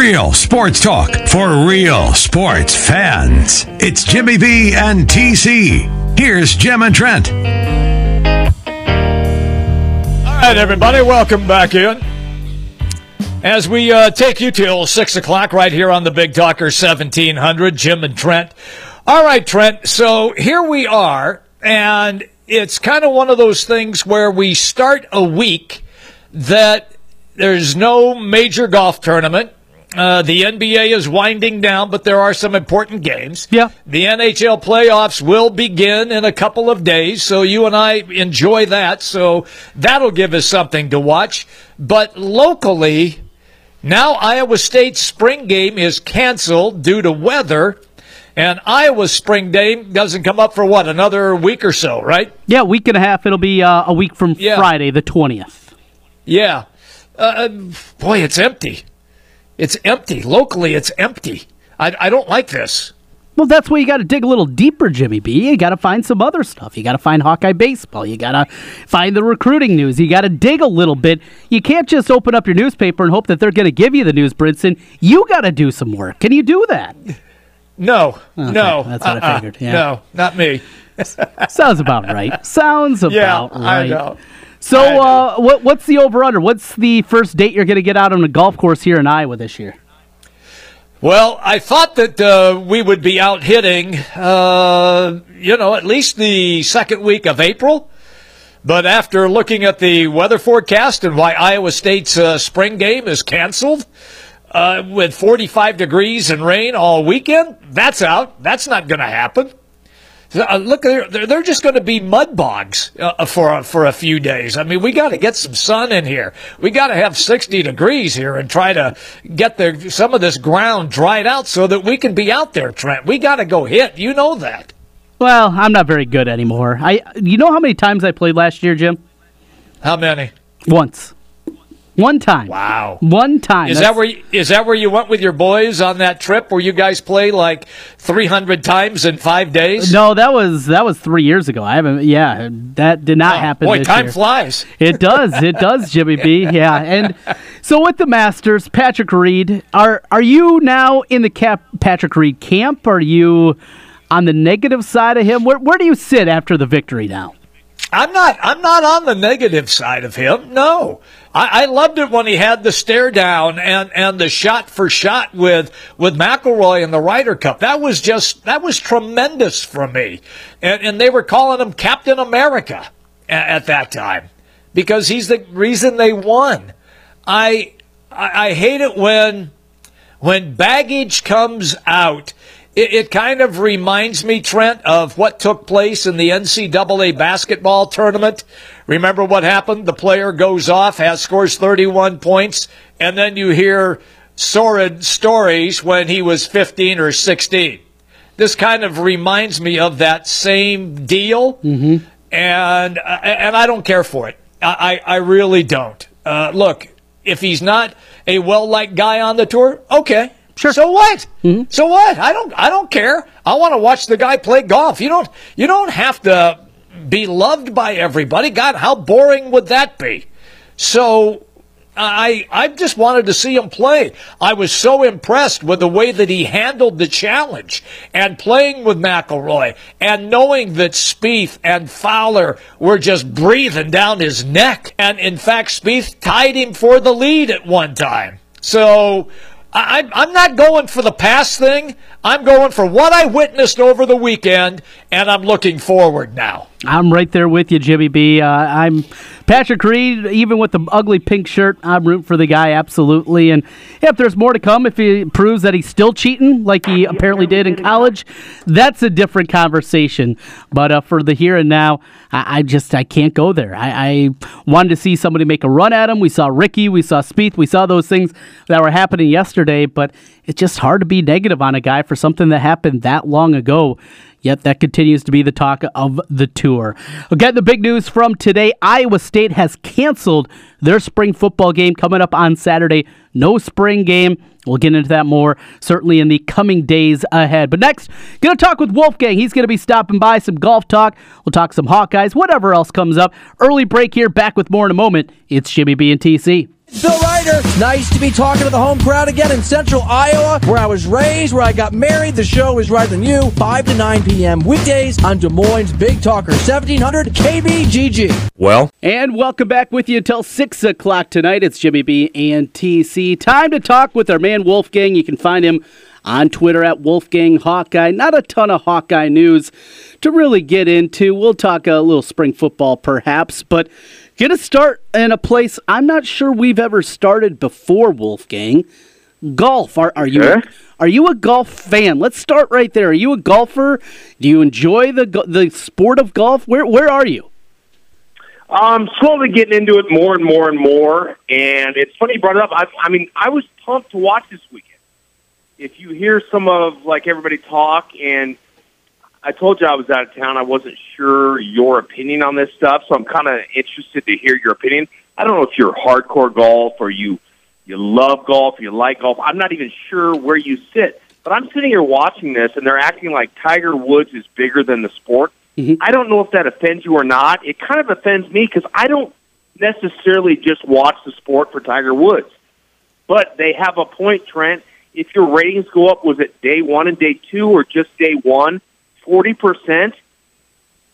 Real sports talk for real sports fans. It's Jimmy B and TC. Here's Jim and Trent. All right, everybody, welcome back in. As we uh, take you till 6 o'clock right here on the Big Talker 1700, Jim and Trent. All right, Trent, so here we are, and it's kind of one of those things where we start a week that there's no major golf tournament. Uh, the NBA is winding down, but there are some important games. Yeah. The NHL playoffs will begin in a couple of days, so you and I enjoy that. So that'll give us something to watch. But locally, now Iowa State's spring game is canceled due to weather. And Iowa's spring game doesn't come up for what, another week or so, right? Yeah, week and a half. It'll be uh, a week from Yeah. Friday, the 20th. Yeah. Uh, boy, it's empty. It's empty. Locally, it's empty. I, I don't like this. Well, that's why you got to dig a little deeper, Jimmy B. You got to find some other stuff. You got to find Hawkeye baseball. You got to find the recruiting news. You got to dig a little bit. You can't just open up your newspaper and hope that they're going to give you the news, Brinson. You got to do some work. Can you do that? No, no. that's what I uh-uh. figured, yeah. No, not me. Sounds about right. Sounds about Yeah, right. I know. So, uh, what, what's the over under? What's the first date you're going to get out on a golf course here in Iowa this year? Well, I thought that uh, we would be out hitting, uh, you know, at least the second week of April. But after looking at the weather forecast and why Iowa State's uh, spring game is canceled uh, with 45 degrees and rain all weekend, that's out. That's not going to happen. Uh, look, they're, they're just going to be mud bogs uh, for a, for a few days. I mean, we got to get some sun in here. We got to have 60 degrees here and try to get the some of this ground dried out so that we can be out there, Trent. We got to go hit. You know that. Well, I'm not very good anymore. I, you know how many times I played last year, Jim? How many? Once, one time. Wow. One time. Is That's- that where you, is that where you went with your boys on that trip where you guys play like 300 times in five days? No, that was that was three years ago. I haven't. Yeah, that did not Oh, happen. Boy, time year. flies. It does. It does, Jimmy B. Yeah, and so with the Masters, Patrick Reed, are are you now in the cap Patrick Reed camp? Are you on the negative side of him? Where where do you sit after the victory now? I'm not. I'm not on the negative side of him. No, I, I loved it when he had the stare down and and the shot for shot with with McIlroy in the Ryder Cup. That was just that was tremendous for me. And and they were calling him Captain America at, at that time because he's the reason they won. I I, I hate it when when baggage comes out, it, it kind of reminds me, Trent, of what took place in the NCAA basketball tournament. Remember what happened? The player goes off, has scores 31 points, and then you hear sordid stories when he was 15 or 16. This kind of reminds me of that same deal, mm-hmm. and uh, and I don't care for it. I I, I really don't. Uh, look, if he's not a well liked guy on the tour, okay. Sure. So what? Mm-hmm. So what? I don't I don't care. I want to watch the guy play golf. You don't you don't have to be loved by everybody. God, how boring would that be? So I I just wanted to see him play. I was so impressed with the way that he handled the challenge and playing with McIlroy and knowing that Spieth and Fowler were just breathing down his neck. And in fact, Spieth tied him for the lead at one time. So I, I'm not going for the past thing. I'm going for what I witnessed over the weekend, and I'm looking forward now. I'm right there with you, Jimmy B. Uh, I'm Patrick Reed, even with the ugly pink shirt. I'm rooting for the guy absolutely. And if there's more to come, if he proves that he's still cheating like he apparently did in college, that's a different conversation. But uh, for the here and now, I, I just I can't go there. I, I wanted to see somebody make a run at him. We saw Rickie, we saw Spieth, we saw those things that were happening yesterday. But it's just hard to be negative on a guy for something that happened that long ago. Yet that continues to be the talk of the tour. Again, the big news from today Iowa State has canceled their spring football game coming up on Saturday. No spring game. We'll get into that more certainly in the coming days ahead. But next, going to talk with Wolfgang. He's going to be stopping by some golf talk. We'll talk some Hawkeyes, whatever else comes up. Early break here. Back with more in a moment. It's Jimmy B and TC. Bill Nice to be talking to the home crowd again in central Iowa, where I was raised, where I got married. The show is right than you, 5 to 9 p.m. weekdays on Des Moines Big Talker, 1700 KBGG. Well, And welcome back with you until 6 o'clock tonight. It's Jimmy B and TC. Time to talk with our man Wolfgang. You can find him on Twitter at Wolfgang Hawkeye. Not a ton of Hawkeye news to really get into. We'll talk a little spring football perhaps, but get a start in a place I'm not sure we've ever started before, Wolfgang. Golf. Are, are you Okay. are you a golf fan? Let's start right there. Are you a golfer? Do you enjoy the the sport of golf? Where where are you? I'm slowly getting into it more and more and more. And it's funny you brought it up. I, I mean, I was pumped to watch this weekend. If you hear some of like everybody talk, and I told you I was out of town, I wasn't sure your opinion on this stuff, so I'm kind of interested to hear your opinion. I don't know if you're hardcore golf or you you love golf, you like golf. I'm not even sure where you sit, but I'm sitting here watching this, and they're acting like Tiger Woods is bigger than the sport. Mm-hmm. I don't know if that offends you or not. It kind of offends me because I don't necessarily just watch the sport for Tiger Woods. But they have a point, Trent. If your ratings go up, was it day one and day two or just day one? Forty percent.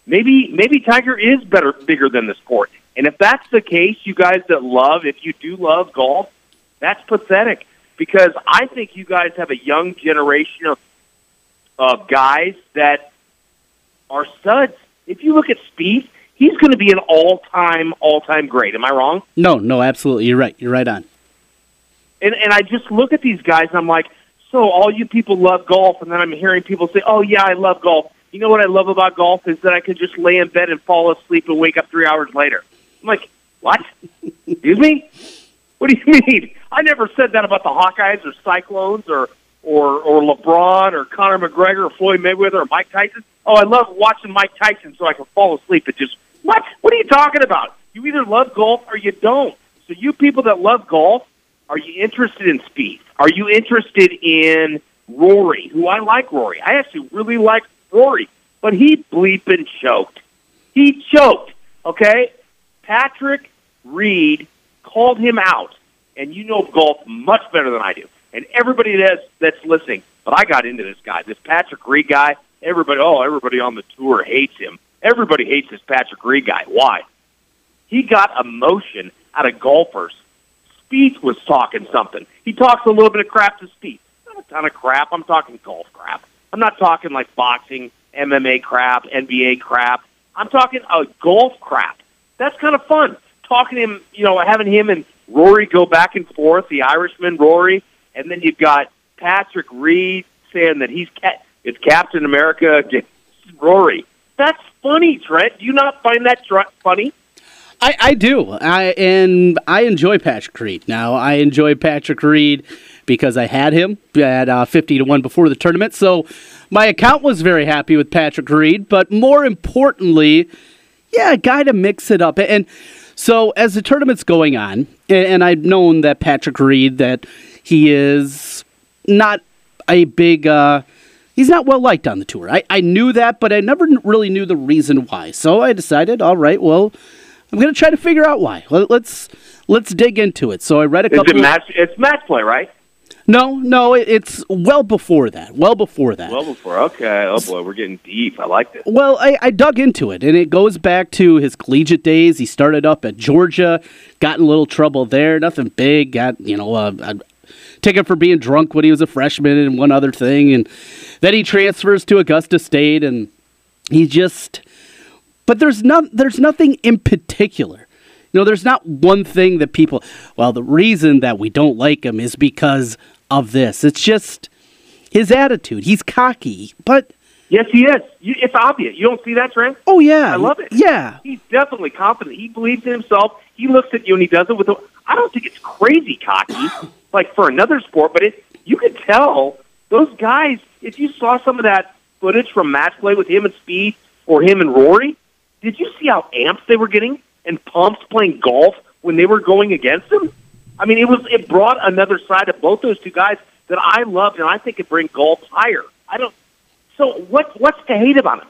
Maybe maybe Tiger is better bigger than the sport. And if that's the case, you guys that love, if you do love golf, that's pathetic. Because I think you guys have a young generation of of guys that are studs. If you look at Speed, he's going to be an all-time, all-time great. Am I wrong? No, no, absolutely. You're right. You're right on. And and I just look at these guys and I'm like, so all you people love golf, and then I'm hearing people say, oh yeah, I love golf. You know what I love about golf is that I could just lay in bed and fall asleep and wake up three hours later. I'm like, what? Excuse me? What do you mean? I never said that about the Hawkeyes or Cyclones or or or LeBron or Conor McGregor or Floyd Mayweather or Mike Tyson. Oh, I love watching Mike Tyson so I can fall asleep and just what? What are you talking about? You either love golf or you don't. So you people that love golf, are you interested in Speed? Are you interested in Rory? Who I like Rory. I actually really like Rory, but he bleeping choked. He choked. Okay, Patrick Reed called him out, and you know golf much better than I do. And everybody that's that's listening, but I got into this guy, this Patrick Reed guy. Everybody, oh, everybody on the tour hates him. Everybody hates this Patrick Reed guy. Why? He got emotion out of golfers. Spieth was talking something. He talks a little bit of crap to Steve. Not a ton of crap. I'm talking golf crap. I'm not talking like boxing, MMA crap, NBA crap. I'm talking uh, golf crap. That's kind of fun. Talking to him, you know, having him and Rory go back and forth, the Irishman Rory, and then you've got Patrick Reed saying that he's ca- it's Captain America against Rory. That's funny, Trent. Do you not find that tr- funny? I, I do. I and I enjoy Patrick Reed. Now I enjoy Patrick Reed because I had him at uh, fifty to one before the tournament. So my account was very happy with Patrick Reed. But more importantly, yeah, a guy to mix it up. And so as the tournament's going on, and, and I've known that Patrick Reed that he is not a big. Uh, he's not well liked on the tour. I, I knew that, but I never really knew the reason why. So I decided, all right, well, I'm going to try to figure out why. Let, let's let's dig into it. So I read a Is couple. it match? It's match play, right? no, no, it's well before that. Well before that. Well before. Okay. Oh boy, we're getting deep. I like this. Well, I, I dug into it, and it goes back to his collegiate days. He started up at Georgia, got in a little trouble there. Nothing big. Got you know a, a ticket for being drunk when he was a freshman, and one other thing, and then he transfers to Augusta State, and he just. But there's not. There's nothing in particular. You know, there's not one thing that people. Well, the reason that we don't like him is because of this. It's just his attitude. He's cocky, but Yes, he is. You, it's obvious. You don't see that, Trent? oh yeah, I love it. Yeah, He's definitely confident. He believes in himself. He looks at you and he does it with. A, I don't think it's crazy cocky, like for another sport, but it. You can tell those guys. If you saw some of that footage from match play with him and Speed or him and Rory, did you see how amped they were getting and pumped playing golf when they were going against him? I mean, it was it brought another side of both those two guys that I loved, and I think it bring golf higher. I don't. So what what's to hate about him?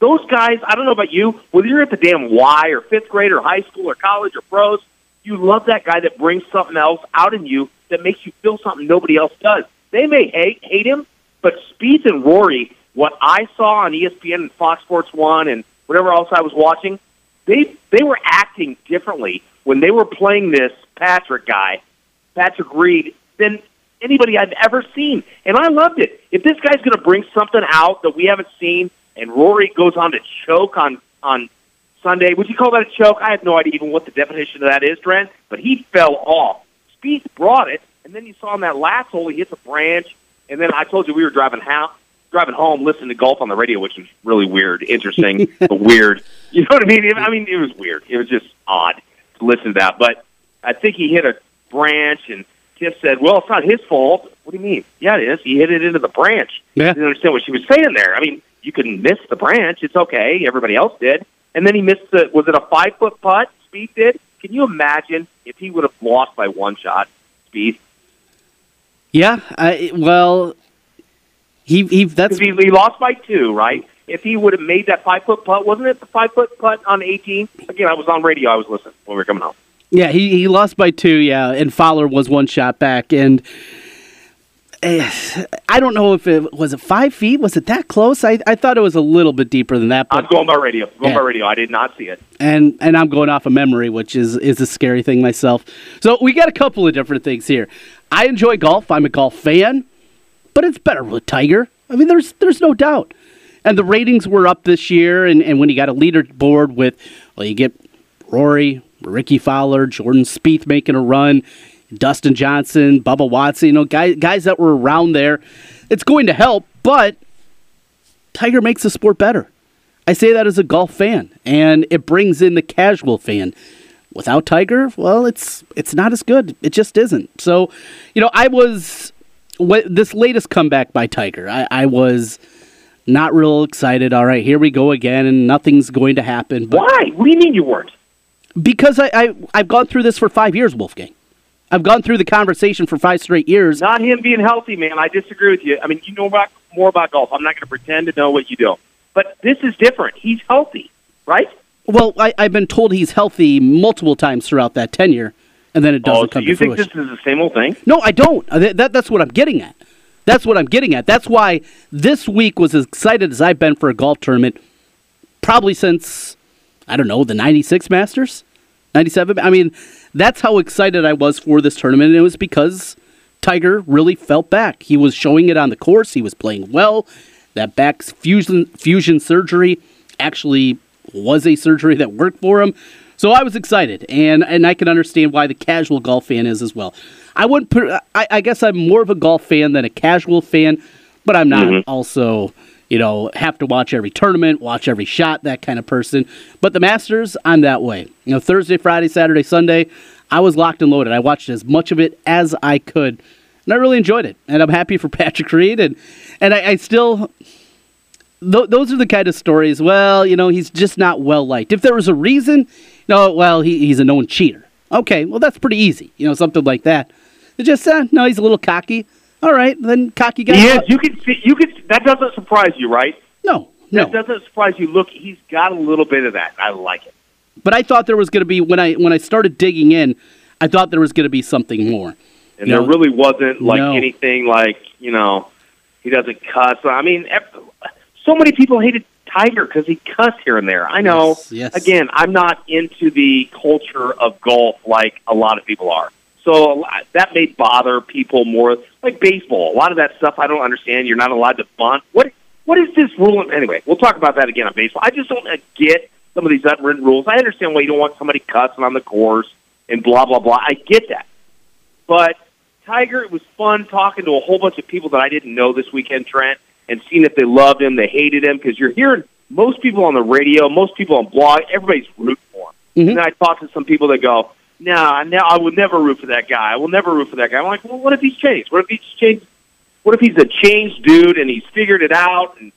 Those guys, I don't know about you, whether you're at the damn Y or fifth grade or high school or college or pros, You love that guy that brings something else out in you that makes you feel something nobody else does. They may hate hate him, but Spieth and Rory, what I saw on ESPN and Fox Sports One and whatever else I was watching, they they were acting differently when they were playing this Patrick guy, Patrick Reed, than anybody I've ever seen. And I loved it. If this guy's going to bring something out that we haven't seen, and Rory goes on to choke on on Sunday, would you call that a choke? I have no idea even what the definition of that is, Trent. But he fell off. Spieth brought it, and then you saw him that last hole. He hits a branch, and then I told you we were driving house, driving home, listening to golf on the radio, which was really weird, interesting, but weird. You know what I mean? I mean, it was weird. It was just odd to listen to that. But I think he hit a branch, and Tiff said, "Well, it's not his fault." What do you mean? Yeah, it is. He hit it into the branch. Yeah. Didn't understand what she was saying there. I mean, you can miss the branch. It's okay. Everybody else did. And then he missed the. Was it a five foot putt? Speed did. Can you imagine if he would have lost by one shot? Speed. Yeah, I, well, he he that's he, he lost by two, right? If he would have made that five foot putt, wasn't it the five foot putt on 18? Again, I was on radio. I was listening when we were coming home. yeah he he lost by two. Yeah, and Fowler was one shot back, and eh, I don't know if it was it five feet. Was it that close? I I thought it was a little bit deeper than that, I'm going by radio. Going Yeah. by radio. I did not see it. and and I'm going off of memory, which is is a scary thing myself. So we got a couple of different things here. I enjoy golf. I'm a golf fan, but it's better with Tiger. I mean, there's there's no doubt. And the ratings were up this year, and, and when you got a leaderboard with, well, you get Rory, Rickie Fowler, Jordan Spieth making a run, Dustin Johnson, Bubba Watson, you know, guys guys that were around there, it's going to help. But Tiger makes the sport better. I say that as a golf fan, and it brings in the casual fan. Without Tiger, well, it's it's not as good. It just isn't. So, you know, I was what this latest comeback by Tiger. I, I was not real excited. All right, here we go again, and nothing's going to happen. But Why? What do you mean you weren't? because I, I I've gone through this for five years, Wolfgang. I've gone through the conversation for five straight years. Not him being healthy, man. I disagree with you. I mean, you know about, more about golf. I'm not going to pretend to know what you do. But this is different. He's healthy, right? Well, I, I've been told he's healthy multiple times throughout that tenure, and then it doesn't Oh, so come you to think fruition. this is the same old thing? No, I don't. Uh, That, that, that's what I'm getting at. That's what I'm getting at. That's why this week was as excited as I've been for a golf tournament probably since, I don't know, the 96 Masters? 97? I mean, that's how excited I was for this tournament, and it was because Tiger really felt back. He was showing it on the course, he was playing well. That back fusion, fusion surgery actually was a surgery that worked for him. So I was excited, and, and I can understand why the casual golf fan is as well. I wouldn't. Put, I, I guess I'm more of a golf fan than a casual fan, but I'm not mm-hmm. also you know have to watch every tournament, watch every shot, that kind of person. But the Masters, I'm that way. You know, Thursday, Friday, Saturday, Sunday, I was locked and loaded. I watched as much of it as I could, and I really enjoyed it. And I'm happy for Patrick Reed, and and I, I still th- those are the kind of stories. Well, you know, he's just not well liked. If there was a reason, no, well, he, he's a known cheater. Okay, well, that's pretty easy. You know, something like that. It's just, uh, no, he's a little cocky. All right, then cocky guy. He is. You can see. You can. That doesn't surprise you, right? No, no. That doesn't surprise you. Look, he's got a little bit of that. I like it. But I thought there was going to be when I when I started digging in, I thought there was going to be something more. And You there know, really wasn't like No. anything like you know he doesn't cuss. I mean, so many people hated Tiger because he cussed here and there. I know. Yes, yes. Again, I'm not into the culture of golf like a lot of people are. So a that may bother people more. Like baseball, a lot of that stuff I don't understand. You're not allowed to bunt. What what is this rule? Anyway, we'll talk about that again on baseball. I just don't uh, get some of these unwritten rules. I understand why you don't want somebody cussing on the course and blah blah blah. I get that. But Tiger, it was fun talking to a whole bunch of people that I didn't know this weekend, Trent, and seeing if they loved him, they hated him, because you're hearing most people on the radio, most people on blog, everybody's rooting for him. Mhm. And I talked to some people that go, "No, no, I would never root for that guy. I will never root for that guy." I'm like, "Well, what if he's changed? What if he's changed? What if he's a changed dude and he's figured it out?" And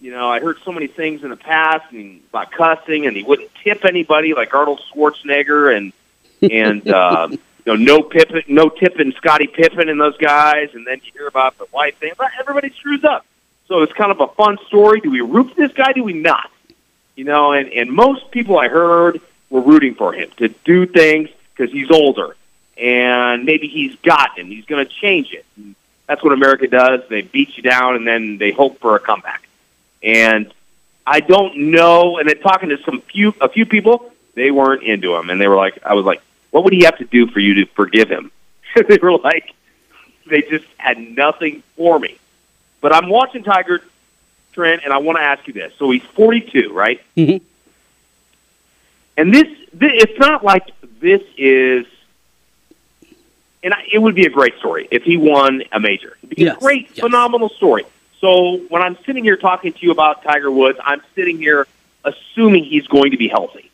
you know, I heard so many things in the past and about cussing, and he wouldn't tip anybody like Arnold Schwarzenegger, and and um, you know, no Pippen, no tipping Scottie Pippen and those guys, and then you hear about the white thing. But everybody screws up, so it's kind of a fun story. Do we root for this guy? Do we not? You know, and and most people I heard were rooting for him to do things because he's older and maybe he's gotten. He's going to change it. And that's what America does. They beat you down and then they hope for a comeback. And I don't know. And then talking to some few a few people, they weren't into him, and they were like, I was like, what would he have to do for you to forgive him? they were like, they just had nothing for me. But I'm watching Tiger Trent, and I want to ask you this. So he's 42, right? Mm-hmm. And this, this, it's not like this is, and I, it would be a great story if he won a major. It'd be Yes, a great, yes. phenomenal story. So when I'm sitting here talking to you about Tiger Woods, I'm sitting here assuming he's going to be healthy.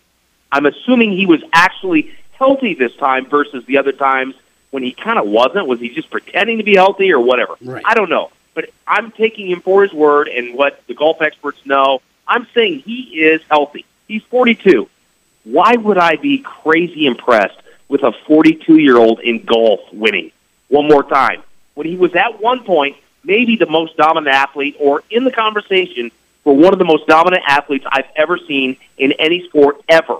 I'm assuming he was actually healthy this time versus the other times when he kind of wasn't. Was he just pretending to be healthy or whatever? Right. I don't know. But I'm taking him for his word and what the golf experts know. I'm saying he is healthy. He's 42. Why would I be crazy impressed with a 42 year old in golf winning one more time when he was at one point maybe the most dominant athlete or in the conversation for one of the most dominant athletes I've ever seen in any sport ever?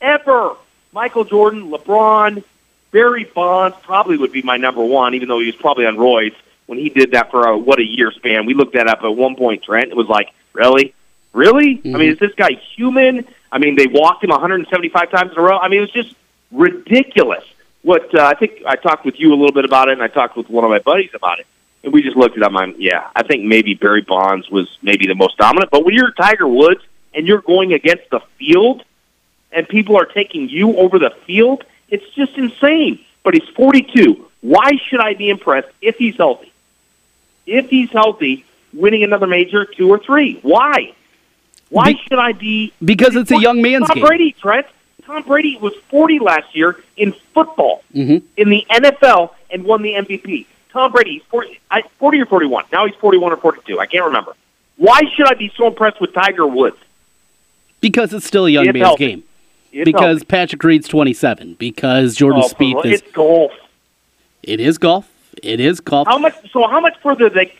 Ever. Michael Jordan, LeBron, Barry Bonds probably would be my number one, even though he was probably on roids when he did that for a, what a year span. We looked that up at one point, Trent. It was like, really? Really? I mean, is this guy human? I mean, they walked him 175 times in a row. I mean, it was just ridiculous. What uh, I think I talked with you a little bit about it, and I talked with one of my buddies about it, and we just looked it up. I'm, yeah, I think maybe Barry Bonds was maybe the most dominant. But when you're Tiger Woods and you're going against the field, and people are taking you over the field, it's just insane. But he's 42. Why should I be impressed if he's healthy? If he's healthy, winning another major, two or three. Why? Why Be- should I be? Because it's a young man's game? Tom game. Brady, Trent. Tom Brady was 40 last year in football, Mhm. in the NFL, and won the MVP. Tom Brady, he's 40, 40 or 41. Now he's 41 or 42. I can't remember. Why should I be so impressed with Tiger Woods? Because it's still a young It's man's healthy. game. It's because healthy. Patrick Reed's 27. Because Jordan Oh, Spieth is. it's golf. It is golf. It is golf. How much? So how much further they?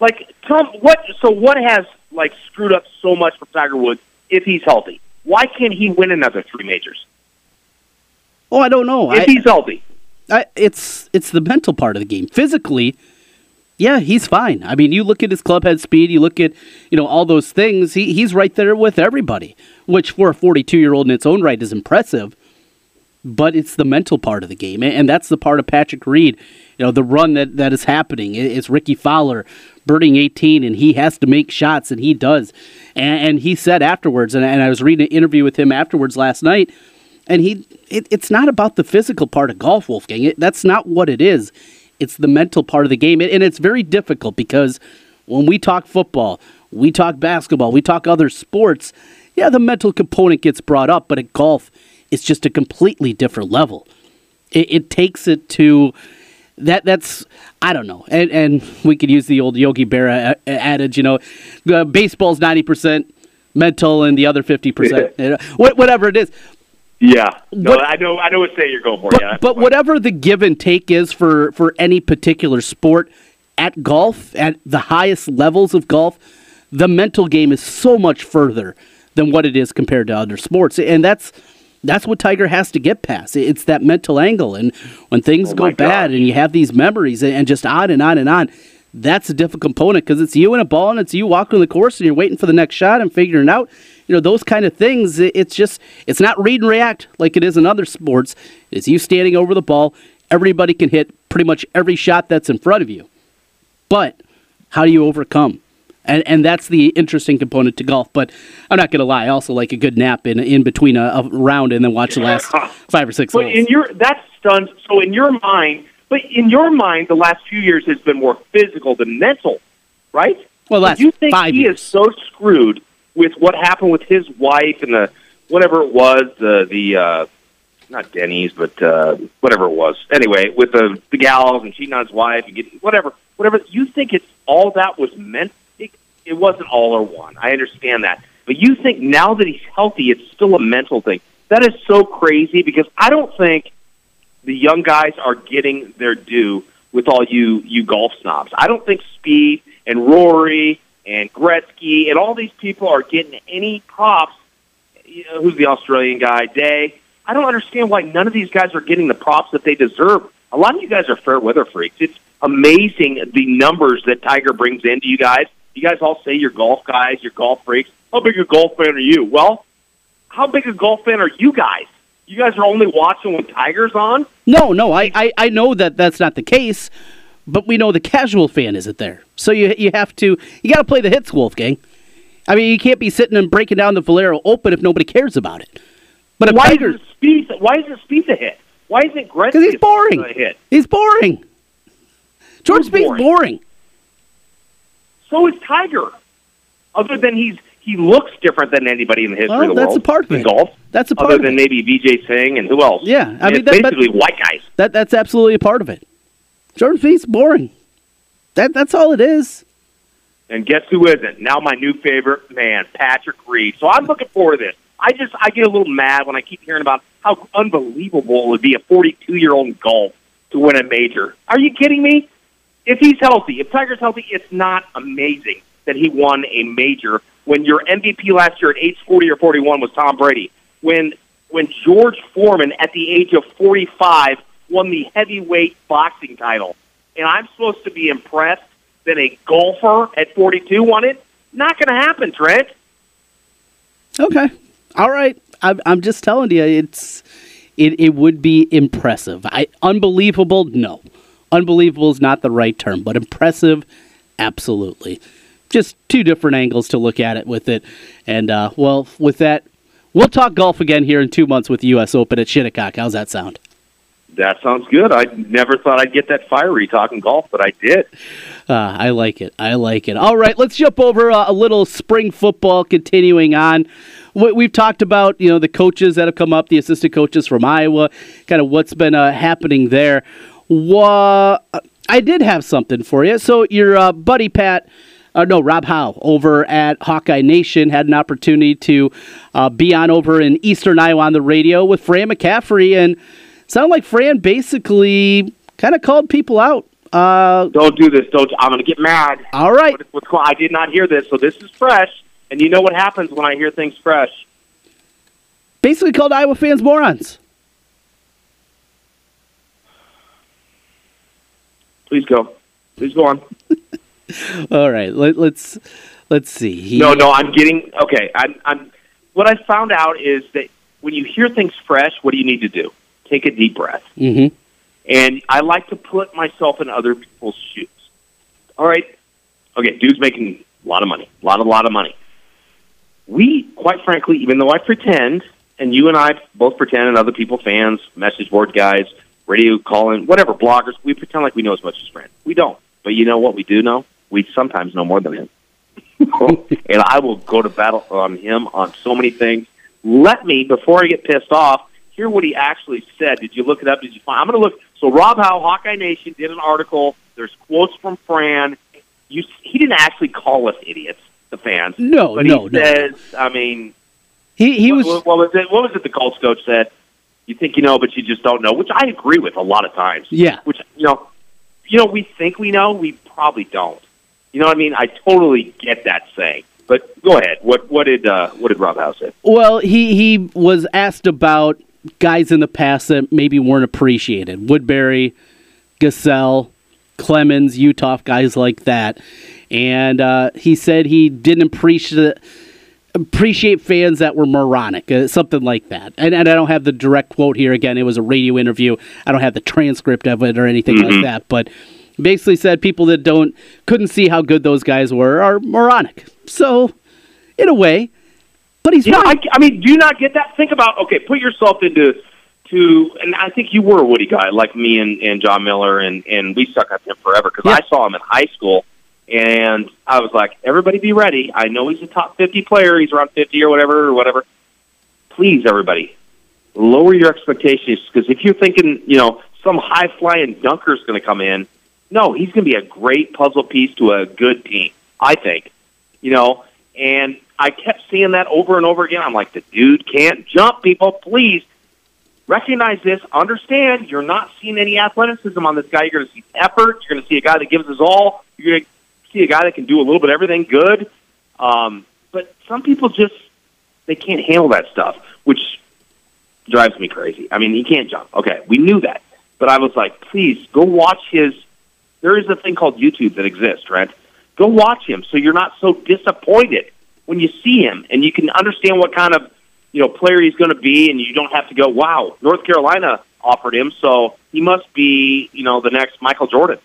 Like, Tom, what? So what has like screwed up so much for Tiger Woods if he's healthy? Why can't he win another three majors Oh, I don't know. if I, he's healthy? I, it's it's the mental part of the game. Physically, yeah, he's fine. I mean, you look at his club head speed, you look at you know all those things. He he's right there with everybody, which for a 42 year old in its own right is impressive. But it's the mental part of the game, and that's the part of Patrick Reed. You know, the run that that is happening. It- It's Rickie Fowler birding 18, and he has to make shots, and he does. And, and he said afterwards, and, and I was reading an interview with him afterwards last night and he it, it's not about the physical part of golf wolfgang it, that's not what it is it's the mental part of the game and it's very difficult because when we talk football we talk basketball we talk other sports yeah the mental component gets brought up but at golf it's just a completely different level it, it takes it to that that's I don't know, and and we could use the old Yogi Berra a- adage, you know, uh, baseball's ninety percent mental and the other fifty percent, whatever it is. Yeah, no, What- I know. I know what say you're going for. But, yeah, but whatever the give and take is for, for any particular sport, at golf, at the highest levels of golf, the mental game is so much further than what it is compared to other sports. And that's that's what Tiger has to get past. It's that mental angle. And when things Oh go bad gosh. and you have these memories and, and just on and on and on, that's a difficult component because it's you and a ball and it's you walking the course and you're waiting for the next shot and figuring out. You know, those kind of things, it's just, it's not read and react like it is in other sports. It's you standing over the ball. Everybody can hit pretty much every shot that's in front of you. But how do you overcome? And, and that's the interesting component to golf. But I'm not going to lie. I also like a good nap in in between a, a round and then watch the last five or six But holes. in your that's stunned. So in your mind, but in your mind, the last few years has been more physical than mental, right? Well, last you think five he years. is so screwed with what happened with his wife and the whatever it was, the the uh, not Denny's, but uh, whatever it was. Anyway, with the the gals and cheating on his wife and getting whatever, whatever. You think it's all that was meant? It, wasn't all or one. I understand that, but you think now that he's healthy, it's still a mental thing. That is so crazy because I don't think the young guys are getting their due with all you you golf snobs. I don't think Speed and Rory and Gretzky and all these people are getting any props. You know, who's the Australian guy? Day. I don't understand why none of these guys are getting the props that they deserve. A lot of you guys are fair weather freaks. It's amazing the numbers that Tiger brings into you guys. You guys all say you're golf guys, you're golf freaks. How big a golf fan are you? Well, how big a golf fan are you guys? You guys are only watching when Tiger's on? No, no, I, I, I know that that's not the case, but we know the casual fan isn't there. So you you have to you got to play the hits, Wolfgang. I mean, you can't be sitting and breaking down the Valero Open if nobody cares about it. But why Tiger, is Speed? Why is it Speed a hit? Why isn't Gretzky because he's boring. a hit? He's boring. George Who's Speed's boring? boring. So is Tiger. Other than he's he looks different than anybody in the history Well, of the that's world. a part of it. golf. That's a part Other than maybe Vijay Singh and who else? Yeah, I mean, that- basically white guys. That that's absolutely a part of it. George Speed's boring. That that's all it is. And guess who isn't? Now my new favorite man, Patrick Reed. So I'm looking forward to this. I just I get a little mad when I keep hearing about how unbelievable it would be a 42 year old golf to win a major. Are you kidding me? If he's healthy, if Tiger's healthy, it's not amazing that he won a major when your MVP last year at age 40 or 41 was Tom Brady. When when George Foreman at the age of 45 won the heavyweight boxing title. And I'm supposed to be impressed that a golfer at 42 won it? Not going to happen, Trent. Okay. All right. I'm, I'm just telling you, it's it, it would be impressive. I unbelievable, no. Unbelievable is not the right term, but impressive, absolutely. Just two different angles to look at it with it. And uh, well, with that, we'll talk golf again here in two months with the U.S. Open at Shinnecock. How's that sound? That sounds good. I never thought I'd get that fiery talking golf, but I did. Uh, I like it. I like it. All right, let's jump over uh, a little spring football. Continuing on, we- we've talked about you know the coaches that have come up, the assistant coaches from Iowa, kind of what's been uh, happening there. Wha- I did have something for you. So your uh, buddy Pat. Uh, no, Rob Howe over at Hawkeye Nation had an opportunity to uh, be on over in Eastern Iowa on the radio with Fran McCaffery, and sounded like Fran basically kind of called people out. Uh, Don't do this. Don't. I'm going to get mad. all right, What? I did not hear this, so this is fresh. And you know what happens when I hear things fresh? basically called Iowa fans morons. Please go. Please go on. All right, let, let's let's see. He- No, no, I'm getting okay. I'm, I'm. What I found out is that when you hear things fresh, what do you need to do? Take a deep breath. Mhm. And I like to put myself in other people's shoes. All right. Okay, dude's making a lot of money, a lot, a lot of money. We, quite frankly, even though I pretend, and you and I both pretend, and other people, fans, message board guys, radio calling, whatever, bloggers, we pretend like we know as much as Fran. We don't. But you know what we do know? We sometimes know more than him. and I will go to battle on him on so many things. Let me, before I get pissed off, hear what he actually said. Did you look it up? Did you find? I'm going to look. So Rob Howe, Hawkeye Nation, did an article. There's quotes from Fran. You, he didn't actually call us idiots, the fans. No, but no, he no. I mean, He he what, was what, what was it? What was it? The Colts coach said, "You think you know, but you just don't know," which I agree with a lot of times. yeah. Which you know, you know, we think we know, we probably don't. You know what I mean? I totally get that saying. But go ahead. What what did uh, what did Rob House say? Well, he he was asked about guys in the past that maybe weren't appreciated. Woodbury, Gesell, Clemmons, Uthoff, guys like that. And uh, he said he didn't appreciate appreciate fans that were moronic, uh, something like that. And, and I don't have the direct quote here. Again, it was a radio interview. I don't have the transcript of it or anything like that. But basically said people that don't couldn't see how good those guys were are moronic. So, in a way, but he's You know, I, right. I mean, do you not get that? Think about okay, put yourself into to, and I think you were a Woody guy like me and, and John Miller, and and we stuck up him forever because Yeah. I saw him in high school, and I was like, everybody be ready. I know he's a top fifty player. He's around fifty or whatever or whatever. Please, everybody, lower your expectations because if you're thinking, you know, some high flying dunker is going to come in, no, he's going to be a great puzzle piece to a good team. I think, you know, and I kept seeing that over and over again. I'm like, the dude can't jump. People, please recognize this. Understand, you're not seeing any athleticism on this guy. You're going to see effort. You're going to see a guy that gives his all. You're going to see a guy that can do a little bit of everything good. Um, but some people just they can't handle that stuff, which drives me crazy. I mean, he can't jump. Okay, we knew that, but I was like, please go watch his. There is a thing called YouTube that exists, right? Go watch him so you're not so disappointed when you see him, and you can understand what kind of you know player he's going to be, and you don't have to go, wow, North Carolina offered him, so he must be you know the next Michael Jordan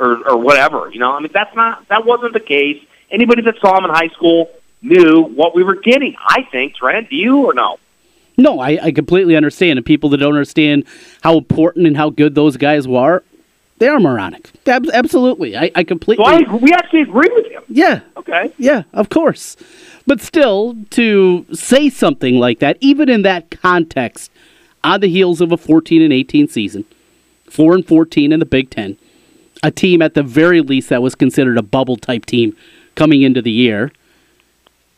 or or whatever. You know, I mean that's not that wasn't the case. Anybody that saw him in high school knew what we were getting. I think, Trent, do you or no? No, I, I completely understand. And people that don't understand how important and how good those guys were, they are moronic. Ab- absolutely. I, I completely. So I, we actually agree with him. Yeah. Okay. Yeah, of course. But still, to say something like that, even in that context, on the heels of a 14 and 18 season, 4 and 14 in the Big Ten, a team at the very least that was considered a bubble type team coming into the year.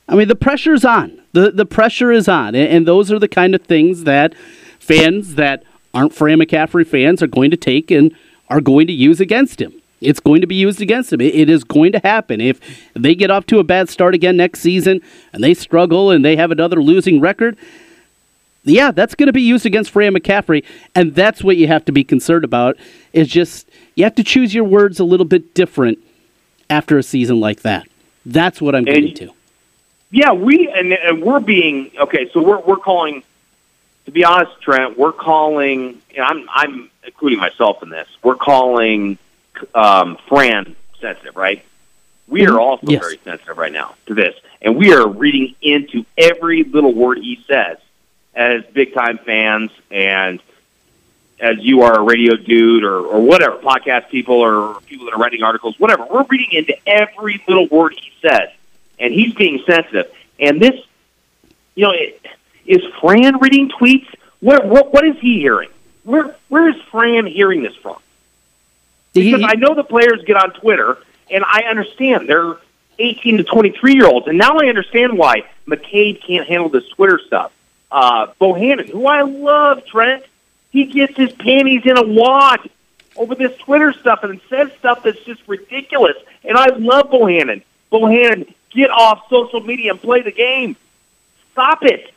I mean, the pressure's on. The the pressure is on, and, and those are the kind of things that fans that aren't Fran McCaffery fans are going to take and are going to use against him. It's going to be used against him. It, it is going to happen. If they get off to a bad start again next season and they struggle and they have another losing record, yeah, that's going to be used against Fran McCaffery. and that's what you have to be concerned about. Is just you have to choose your words a little bit different after a season like that. That's what I'm getting to. Yeah, we and, and we're being okay. So we're we're calling. To be honest, Trent, we're calling. And I'm I'm including myself in this. We're calling um, Fran sensitive, right? We are also Yes. very sensitive right now to this, and we are reading into every little word he says as big time fans and as you are a radio dude or, or whatever, podcast people or people that are writing articles, whatever. We're reading into every little word he says, and he's being sensitive. And this, you know, it, is Fran reading tweets? Where, what, what is he hearing? Where, where is Fran hearing this from? He- Because I know the players get on Twitter, and I understand they're 18 to 23 year olds, and now I understand why McCabe can't handle this Twitter stuff. Uh, Bohannon, who I love, Trent, he gets his panties in a wad over this Twitter stuff and says stuff that's just ridiculous. And I love Bohannon. Bohannon, get off social media and play the game. Stop it.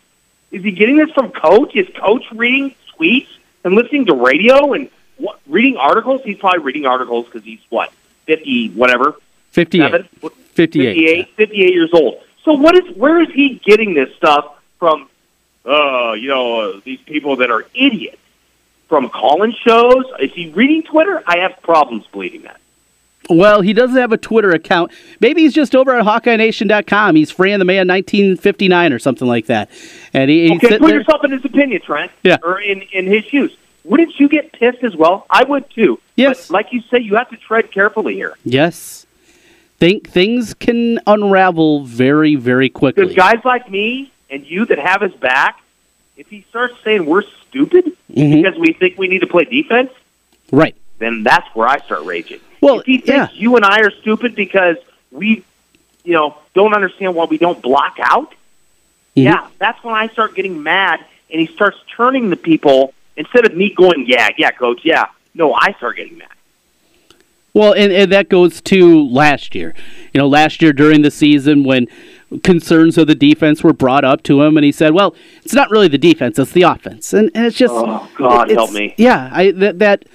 Is he getting this from Coach? Is Coach reading tweets and listening to radio and what, reading articles? He's probably reading articles because he's what fifty, whatever, 58. seven, 58. 58, 58 years old. So what is? Where is he getting this stuff from? Uh, you know, uh, these people that are idiots from calling shows. Is he reading Twitter? I have problems believing that. Well, he doesn't have a Twitter account. Maybe he's just over at HawkeyeNation.com. He's Fran the Man 1959 or something like that. And he, Okay, put there. yourself in his opinion, Trent. Yeah. Or in in his shoes. Wouldn't you get pissed as well? I would too. Yes. But like you say, you have to tread carefully here. Yes. Think things can unravel very, very quickly. Because guys like me and you that have his back, if he starts saying we're stupid Mhm. because we think we need to play defense, Right. then that's where I start raging. Well, if he thinks yeah. you and I are stupid because we, you know, don't understand why we don't block out, Mhm. yeah, that's when I start getting mad, and he starts turning the people instead of me going, yeah, yeah, coach, yeah. No, I start getting mad. Well, and, and that goes to last year. You know, last year during the season when concerns of the defense were brought up to him, and he said, "Well, it's not really the defense; it's the offense." And, and it's just, Oh, God, help me. Yeah, I that that.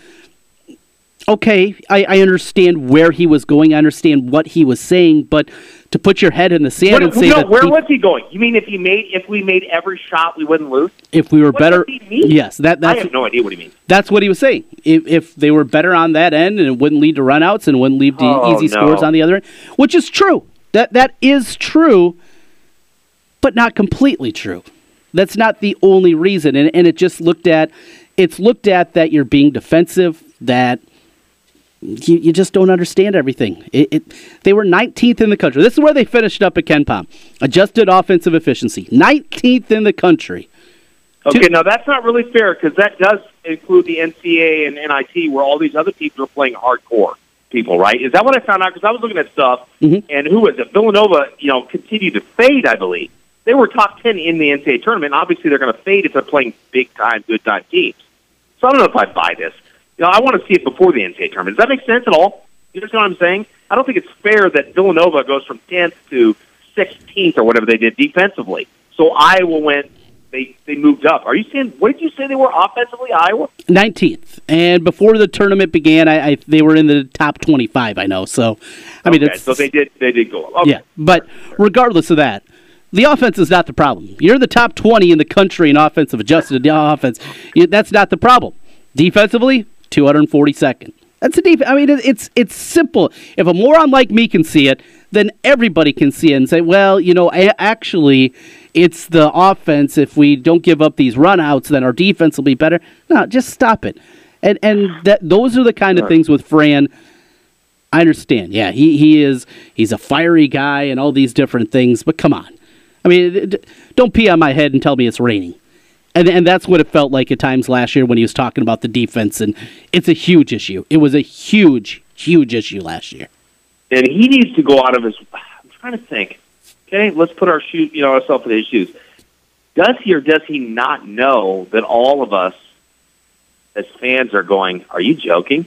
Okay, I, I understand where he was going. I understand what he was saying, but to put your head in the sand What- and say no, that where the- was he going? You mean if he made if we made every shot, we wouldn't lose? if we were What better, he yes, that that's I have no idea what he means. That's what he was saying. If, if they were better on that end and it wouldn't lead to runouts and wouldn't lead to Oh, easy no. scores on the other end, which is true. That that is true, but not completely true. That's not the only reason. And, and it just looked at it's looked at that you're being defensive, that you, you just don't understand everything. It, it, they were 19th in the country. This is where they finished up at KenPom. Adjusted offensive efficiency. 19th in the country. Okay, now that's not really fair because that does include the NCAA and NIT, where all these other people are playing hardcore people, right? Is that what I found out? Because I was looking at stuff, Mhm. and who was it? Villanova, you know, continued to fade. I believe they were top ten in the NCAA tournament. Obviously, they're going to fade if they're playing big time, good time teams. So I don't know if I buy this. You know, I want to see it before the NCAA tournament. Does that make sense at all? You understand what I'm saying? I don't think it's fair that Villanova goes from 10th to 16th or whatever they did defensively. So Iowa went they they moved up. Are you saying what did you say they were offensively, Iowa? 19th. And before the tournament began, I, I they were in the top 25. I know. So, I mean, okay, it's, so they did they did go up. Okay. yeah. But regardless of that, the offense is not the problem. You're the top 20 in the country in offensive adjusted offense. That's not the problem. Defensively, 242nd. That's a deep. I mean, it- it's it's simple. If a moron like me can see it, then everybody can see it and say, well, you know, actually, it's the offense. If we don't give up these runouts, then our defense will be better. No, just stop it. And and that those are the kind of things with Fran. I understand. Yeah, he, he is he's a fiery guy and all these different things. But come on, I mean, don't pee on my head and tell me it's raining. And and that's what it felt like at times last year when he was talking about the defense. And it's a huge issue. It was a huge, huge issue last year. and he needs to go out of his. I'm trying to think. Okay, let's put our shoe, you know, ourselves in his shoes. Does he or does he not know that all of us, as fans, are going? Are you joking?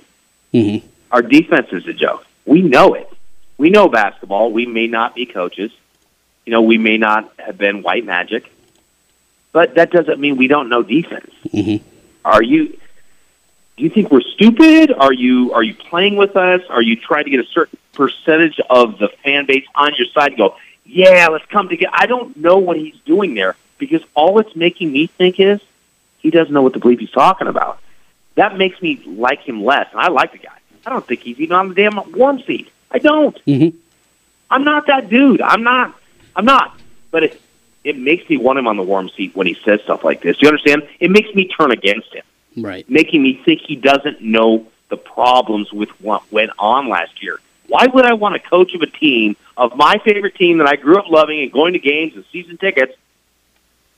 Mm-hmm. Our defense is a joke. We know it. We know basketball. We may not be coaches. You know, we may not have been white magic, but that doesn't mean we don't know defense. Mm-hmm. Are you? Do you think we're stupid? Are you are you playing with us? Are you trying to get a certain percentage of the fan base on your side and go, yeah, let's come together? I don't know what he's doing there because all it's making me think is he doesn't know what the bleep he's talking about. That makes me like him less, and I like the guy. I don't think he's even on the damn warm seat. I don't. Mm-hmm. I'm not that dude. I'm not. I'm not. But it it makes me want him on the warm seat when he says stuff like this. Do you understand? It makes me turn against him Right. making me think he doesn't know the problems with what went on last year. Why would I want a coach of a team of my favorite team that I grew up loving and going to games and season tickets?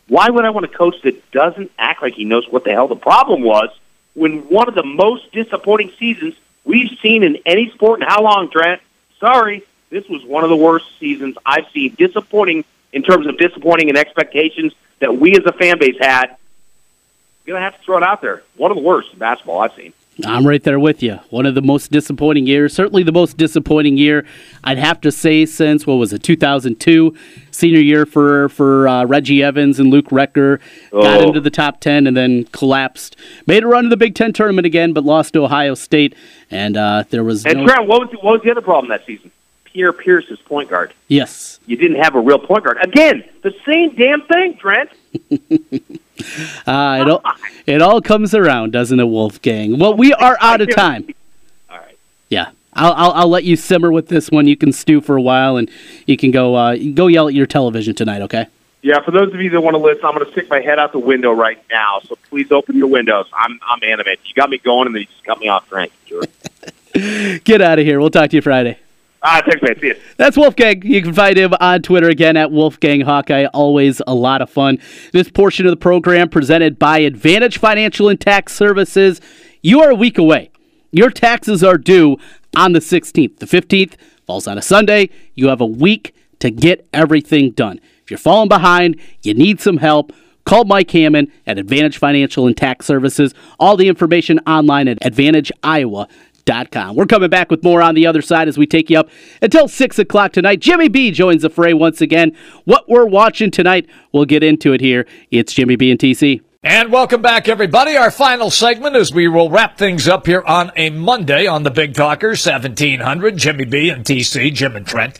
Why would I want a coach that doesn't act like he knows what the hell the problem was when one of the most disappointing seasons we've seen in any sport in how long, Trent? Sorry, this was one of the worst seasons I've seen. Disappointing in terms of disappointing and expectations that we as a fan base had. Gonna have to throw it out there. One of the worst in basketball I've seen. I'm right there with you. One of the most disappointing years, certainly the most disappointing year, I'd have to say since what was it, 2002, senior year for for uh, Reggie Evans and Luke Recker, got Oh. into the top 10 and then collapsed. Made a run to the Big Ten tournament again, but lost to Ohio State, and uh, there was And no. Trent, what was the, what was the other problem that season? Pierre Pierce's point guard. yes, You didn't have a real point guard. Again, the same damn thing, Trent. uh, it all it all comes around, doesn't it, Wolfgang? Well, we are out of time. All right. Yeah. I'll, I'll, I'll let you simmer with this one. You can stew for a while, and you can go uh, go yell at your television tonight. Okay. Yeah, for those of you that want to listen, I'm going to stick my head out the window right now. So please open your windows. I'm I'm animated. You got me going, and then you just cut me off, Trent. Sure. Get out of here. We'll talk to you Friday. Ah, thanks, man. See you. That's Wolfgang. You can find him on Twitter again at Wolfgang Hawkeye. Always a lot of fun. This portion of the program presented by Advantage Financial and Tax Services. You are a week away. Your taxes are due on the 16th. The 15th falls on a Sunday. You have a week to get everything done. If you're falling behind, you need some help. Call Mike Hammond at Advantage Financial and Tax Services. All the information online at AdvantageIowa.com. We're coming back with more on the other side as we take you up until 6 o'clock tonight. Jimmy B joins the fray once again. What we're watching tonight, we'll get into it here. It's Jimmy B and TC. And welcome back, everybody. Our final segment as we will wrap things up here on a Monday on the Big Talker 1700. Jimmy B and TC, Jim and Trent.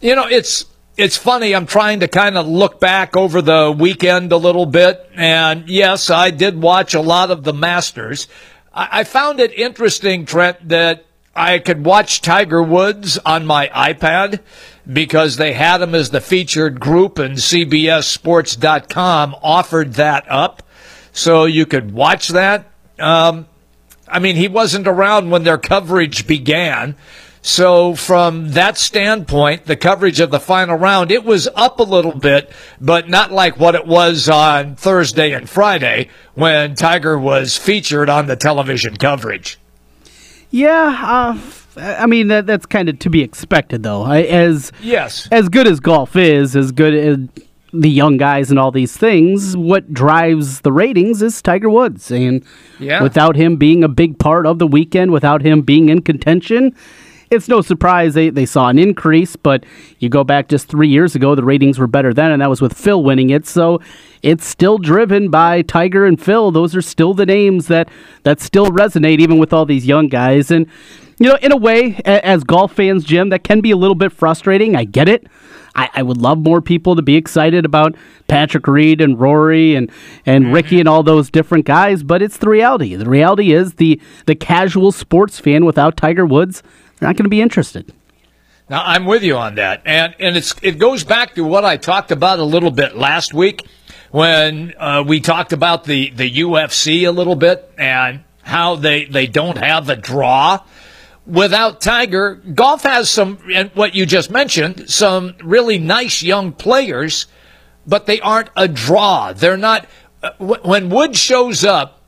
You know, it's it's funny. I'm trying to kind of look back over the weekend a little bit, and yes, I did watch a lot of the Masters. I, I found it interesting, Trent, that I could watch Tiger Woods on my iPad because they had him as the featured group and CBSSports.com offered that up so you could watch that. Um, I mean, he wasn't around when their coverage began. So from that standpoint, the coverage of the final round, it was up a little bit, but not like what it was on Thursday and Friday when Tiger was featured on the television coverage. Yeah, uh, I mean that that's kind of to be expected, though. I, as Yes. as good as golf is, as good as the young guys and all these things, what drives the ratings is Tiger Woods, and Yeah. without him being a big part of the weekend, without him being in contention, it's no surprise they, they saw an increase, but you go back just three years ago, the ratings were better then, and that was with Phil winning it. So it's still driven by Tiger and Phil. Those are still the names that, that still resonate, even with all these young guys. And, you know, in a way, as golf fans, Jim, that can be a little bit frustrating. I get it. I, I, would love more people to be excited about Patrick Reed and Rory and, and mm-hmm. Rickie and all those different guys, but it's the reality. The reality is the, the casual sports fan without Tiger Woods, not going to be interested. Now I'm with you on that, and and it's it goes back to what I talked about a little bit last week when uh, we talked about the the UFC a little bit and how they they don't have a draw without Tiger, golf has some, and what you just mentioned, some really nice young players, but they aren't a draw. They're not, uh, when Wood shows up,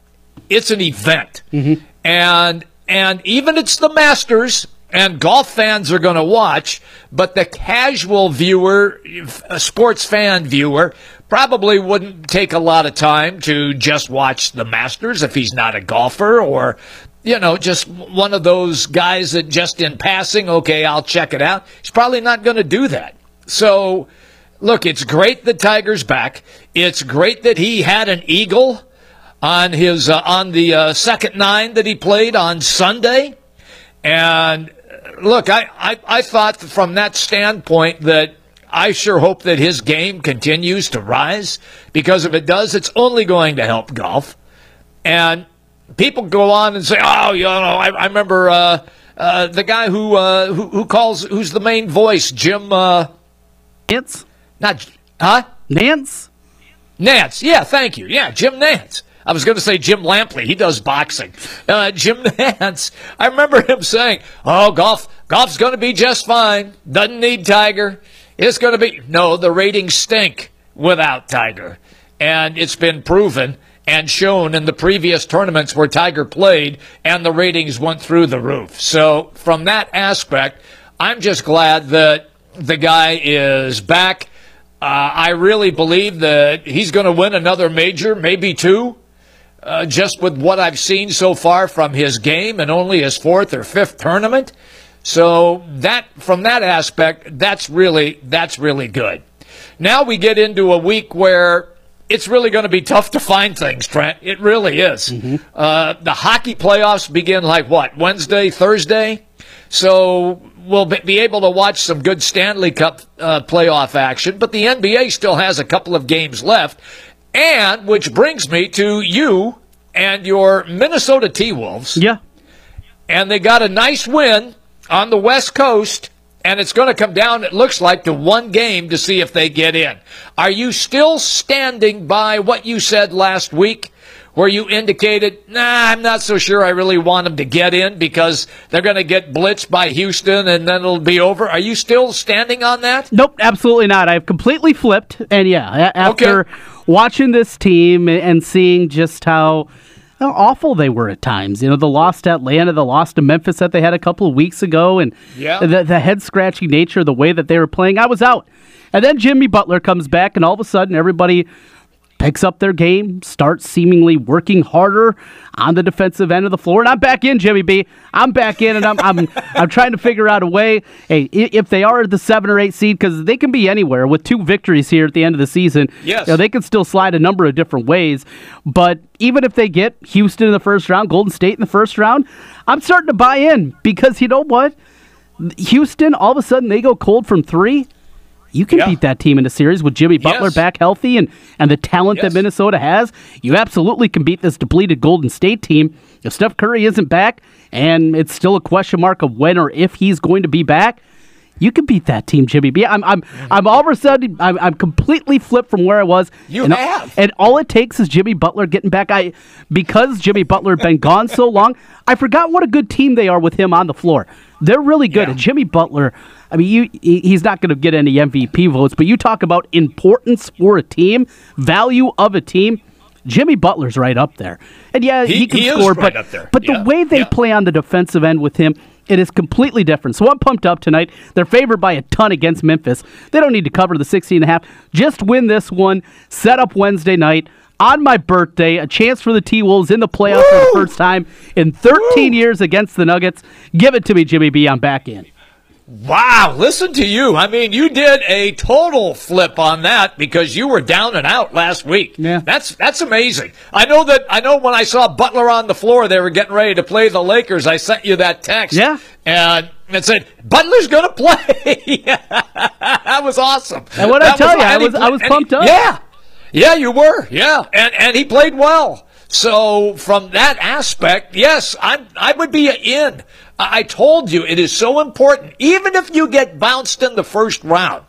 it's an event. Mm-hmm. And, and even it's the Masters, and golf fans are going to watch, but the casual viewer, a sports fan viewer, probably wouldn't take a lot of time to just watch the Masters if he's not a golfer or you know, just one of those guys that just in passing, okay, I'll check it out. He's probably not going to do that. So, look, it's great that Tiger's back. It's great that he had an eagle on his uh, on the uh, second nine that he played on Sunday. And look, I, I, I thought from that standpoint that I sure hope that his game continues to rise because if it does, it's only going to help golf. And people go on and say, "Oh, you know, I, I remember uh, uh, the guy who, uh, who, who calls who's the main voice, Jim uh, Nantz, not huh? Nantz, Nantz. Yeah, thank you. Yeah, Jim Nantz. I was going to say Jim Lampley. He does boxing. Uh, Jim Nantz. I remember him saying, "Oh, golf, golf's going to be just fine. Doesn't need Tiger. It's going to be no. The ratings stink without Tiger, and it's been proven." and shown in the previous tournaments where Tiger played, and the ratings went through the roof. So, from that aspect, I'm just glad that the guy is back. Uh, I really believe that he's going to win another major, maybe two. Uh, just with what I've seen so far from his game and only his fourth or fifth tournament. So that from that aspect, that's really that's really good. Now we get into a week where it's really going to be tough to find things, Trent. It really is. Mm-hmm. Uh, the hockey playoffs begin like what Wednesday, Thursday, so we'll be able to watch some good Stanley Cup uh, playoff action. But the NBA still has a couple of games left, and which brings me to you and your Minnesota T Wolves. Yeah, and they got a nice win on the West Coast and it's going to come down, it looks like, to one game to see if they get in. Are you still standing by what you said last week? Where you indicated, nah, I'm not so sure I really want them to get in because they're going to get blitzed by Houston and then it'll be over. Are you still standing on that? Nope, absolutely not. I've completely flipped. And yeah, after okay. Watching this team and seeing just how how awful they were at times. You know, the loss to Atlanta, the loss to Memphis that they had a couple of weeks ago, and yeah. the, the head scratching nature, the way that they were playing. I was out. And then Jimmy Butler comes back, and all of a sudden, everybody picks up their game, starts seemingly working harder on the defensive end of the floor. And I'm back in, Jimmy B. I'm back in, and I'm I'm I'm trying to figure out a way. Hey, if they are the seven or eight seed, because they can be anywhere with two victories here at the end of the season. Yes, you know, they can still slide a number of different ways. But even if they get Houston in the first round, Golden State in the first round, I'm starting to buy in because you know what. Houston, all of a sudden, they go cold from three you can yeah. beat that team in a series with Jimmy Butler yes. back healthy and, and the talent yes. that Minnesota has. You absolutely can beat this depleted Golden State team. If Steph Curry isn't back, and it's still a question mark of when or if he's going to be back, you can beat that team, Jimmy B. I'm, I'm, I'm all of a sudden, I'm, I'm completely flipped from where I was. You and, have, and all it takes is Jimmy Butler getting back. I, because Jimmy Butler had been gone so long, I forgot what a good team they are with him on the floor. They're really good. Yeah. And Jimmy Butler, I mean, you he's not going to get any MVP votes, but you talk about importance for a team, value of a team. Jimmy Butler's right up there, and yeah, he, he can he score, right but but yeah. the way they yeah. play on the defensive end with him, It is completely different. So I'm pumped up tonight. They're favored by a ton against Memphis. They don't need to cover the 16 and a half. Just win this one. Set up Wednesday night on my birthday. A chance for the T Wolves in the playoffs Woo! for the first time in 13 Woo! years against the Nuggets. Give it to me, Jimmy B. I'm back in. Wow, listen to you. I mean, you did a total flip on that because you were down and out last week. Yeah. That's that's amazing. I know that I know when I saw Butler on the floor, they were getting ready to play the Lakers. I sent you that text. Yeah. And it said, Butler's gonna play. that was awesome. And what I tell was, you, I was I was pumped he, up. Yeah. Yeah, you were. Yeah. And and he played well. So from that aspect, yes, I I would be in. I told you it is so important. Even if you get bounced in the first round,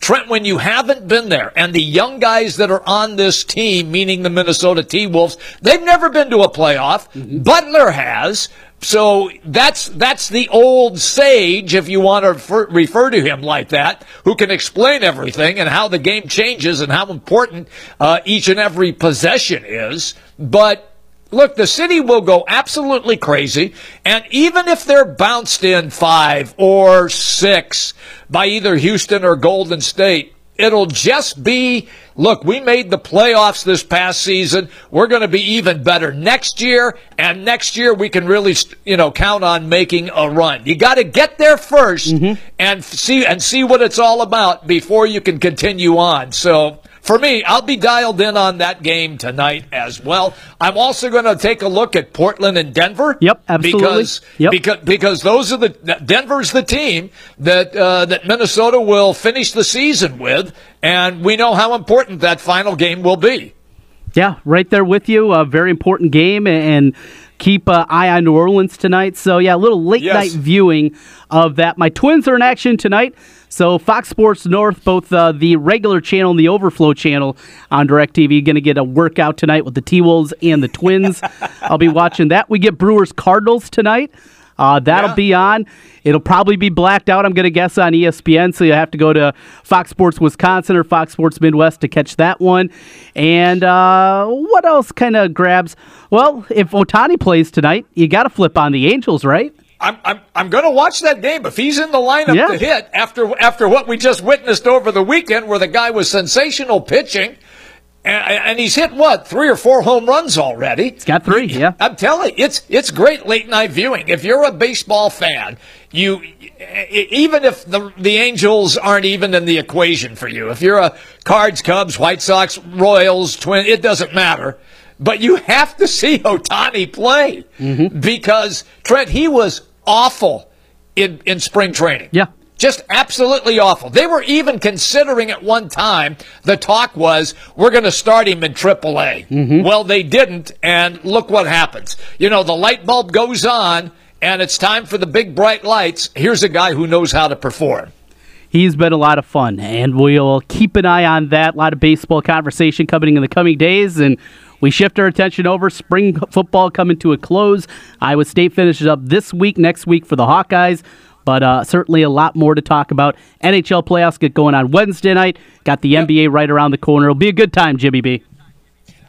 Trent, when you haven't been there, and the young guys that are on this team, meaning the Minnesota T Wolves, they've never been to a playoff. Mm-hmm. Butler has. So that's that's the old sage, if you want to refer, refer, to him like that, who can explain everything and how the game changes and how important uh, each and every possession is. But Look, the city will go absolutely crazy, and even if they're bounced in five or six by either Houston or Golden State, it'll just be look, we made the playoffs this past season. We're going to be even better next year, and next year we can really, you know, count on making a run. You got to get there 1st mm-hmm. and see and see what it's all about before you can continue on. So for me, I'll be dialed in on that game tonight as well. I'm also going to take a look at Portland and Denver. Yep, absolutely. Because yep. because because those are the Denver's the team that uh, that Minnesota will finish the season with, and we know how important that final game will be. Yeah, right there with you. A very important game, and keep uh, eye on New Orleans tonight. So yeah, a little late yes. night viewing of that. My Twins are in action tonight. So Fox Sports North, both uh, the regular channel and the Overflow channel on DirecTV, going to get a workout tonight with the T Wolves and the Twins. I'll be watching that. We get Brewers Cardinals tonight. Uh, that'll yeah. be on. It'll probably be blacked out, I'm going to guess, on ESPN. So you have to go to Fox Sports Wisconsin or Fox Sports Midwest to catch that one. And uh, what else kind of grabs? Well, if Ohtani plays tonight, you got to flip on the Angels, right? I'm I'm I'm going to watch that game if he's in the lineup yeah. to hit after after what we just witnessed over the weekend, where the guy was sensational pitching. And, he's hit what three or four home runs already. He's got three. Yeah, I'm telling you, it's it's great late night viewing. If you're a baseball fan, you even if the the Angels aren't even in the equation for you, if you're a Cards, Cubs, White Sox, Royals, Twin, it doesn't matter. But you have to see Ohtani play mm-hmm. because Trent, he was awful in in spring training. Yeah. Just absolutely awful. They were even considering at one time, the talk was, we're going to start him in AAA. Mm-hmm. Well, they didn't, and look what happens. You know, the light bulb goes on, and it's time for the big bright lights. Here's a guy who knows how to perform. He's been a lot of fun, and we'll keep an eye on that. A lot of baseball conversation coming in the coming days, and we shift our attention over. Spring football coming to a close. Iowa State finishes up this week, next week for the Hawkeyes. But uh, certainly a lot more to talk about. NHL playoffs get going on Wednesday night. Got the yep. NBA right around the corner. It'll be a good time, Jimmy B.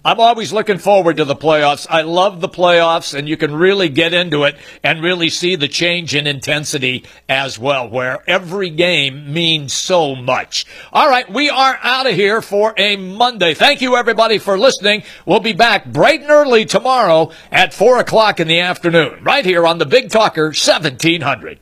I'm always looking forward to the playoffs. I love the playoffs, and you can really get into it and really see the change in intensity as well, where every game means so much. All right, we are out of here for a Monday. Thank you, everybody, for listening. We'll be back bright and early tomorrow at 4 o'clock in the afternoon, right here on the Big Talker 1700.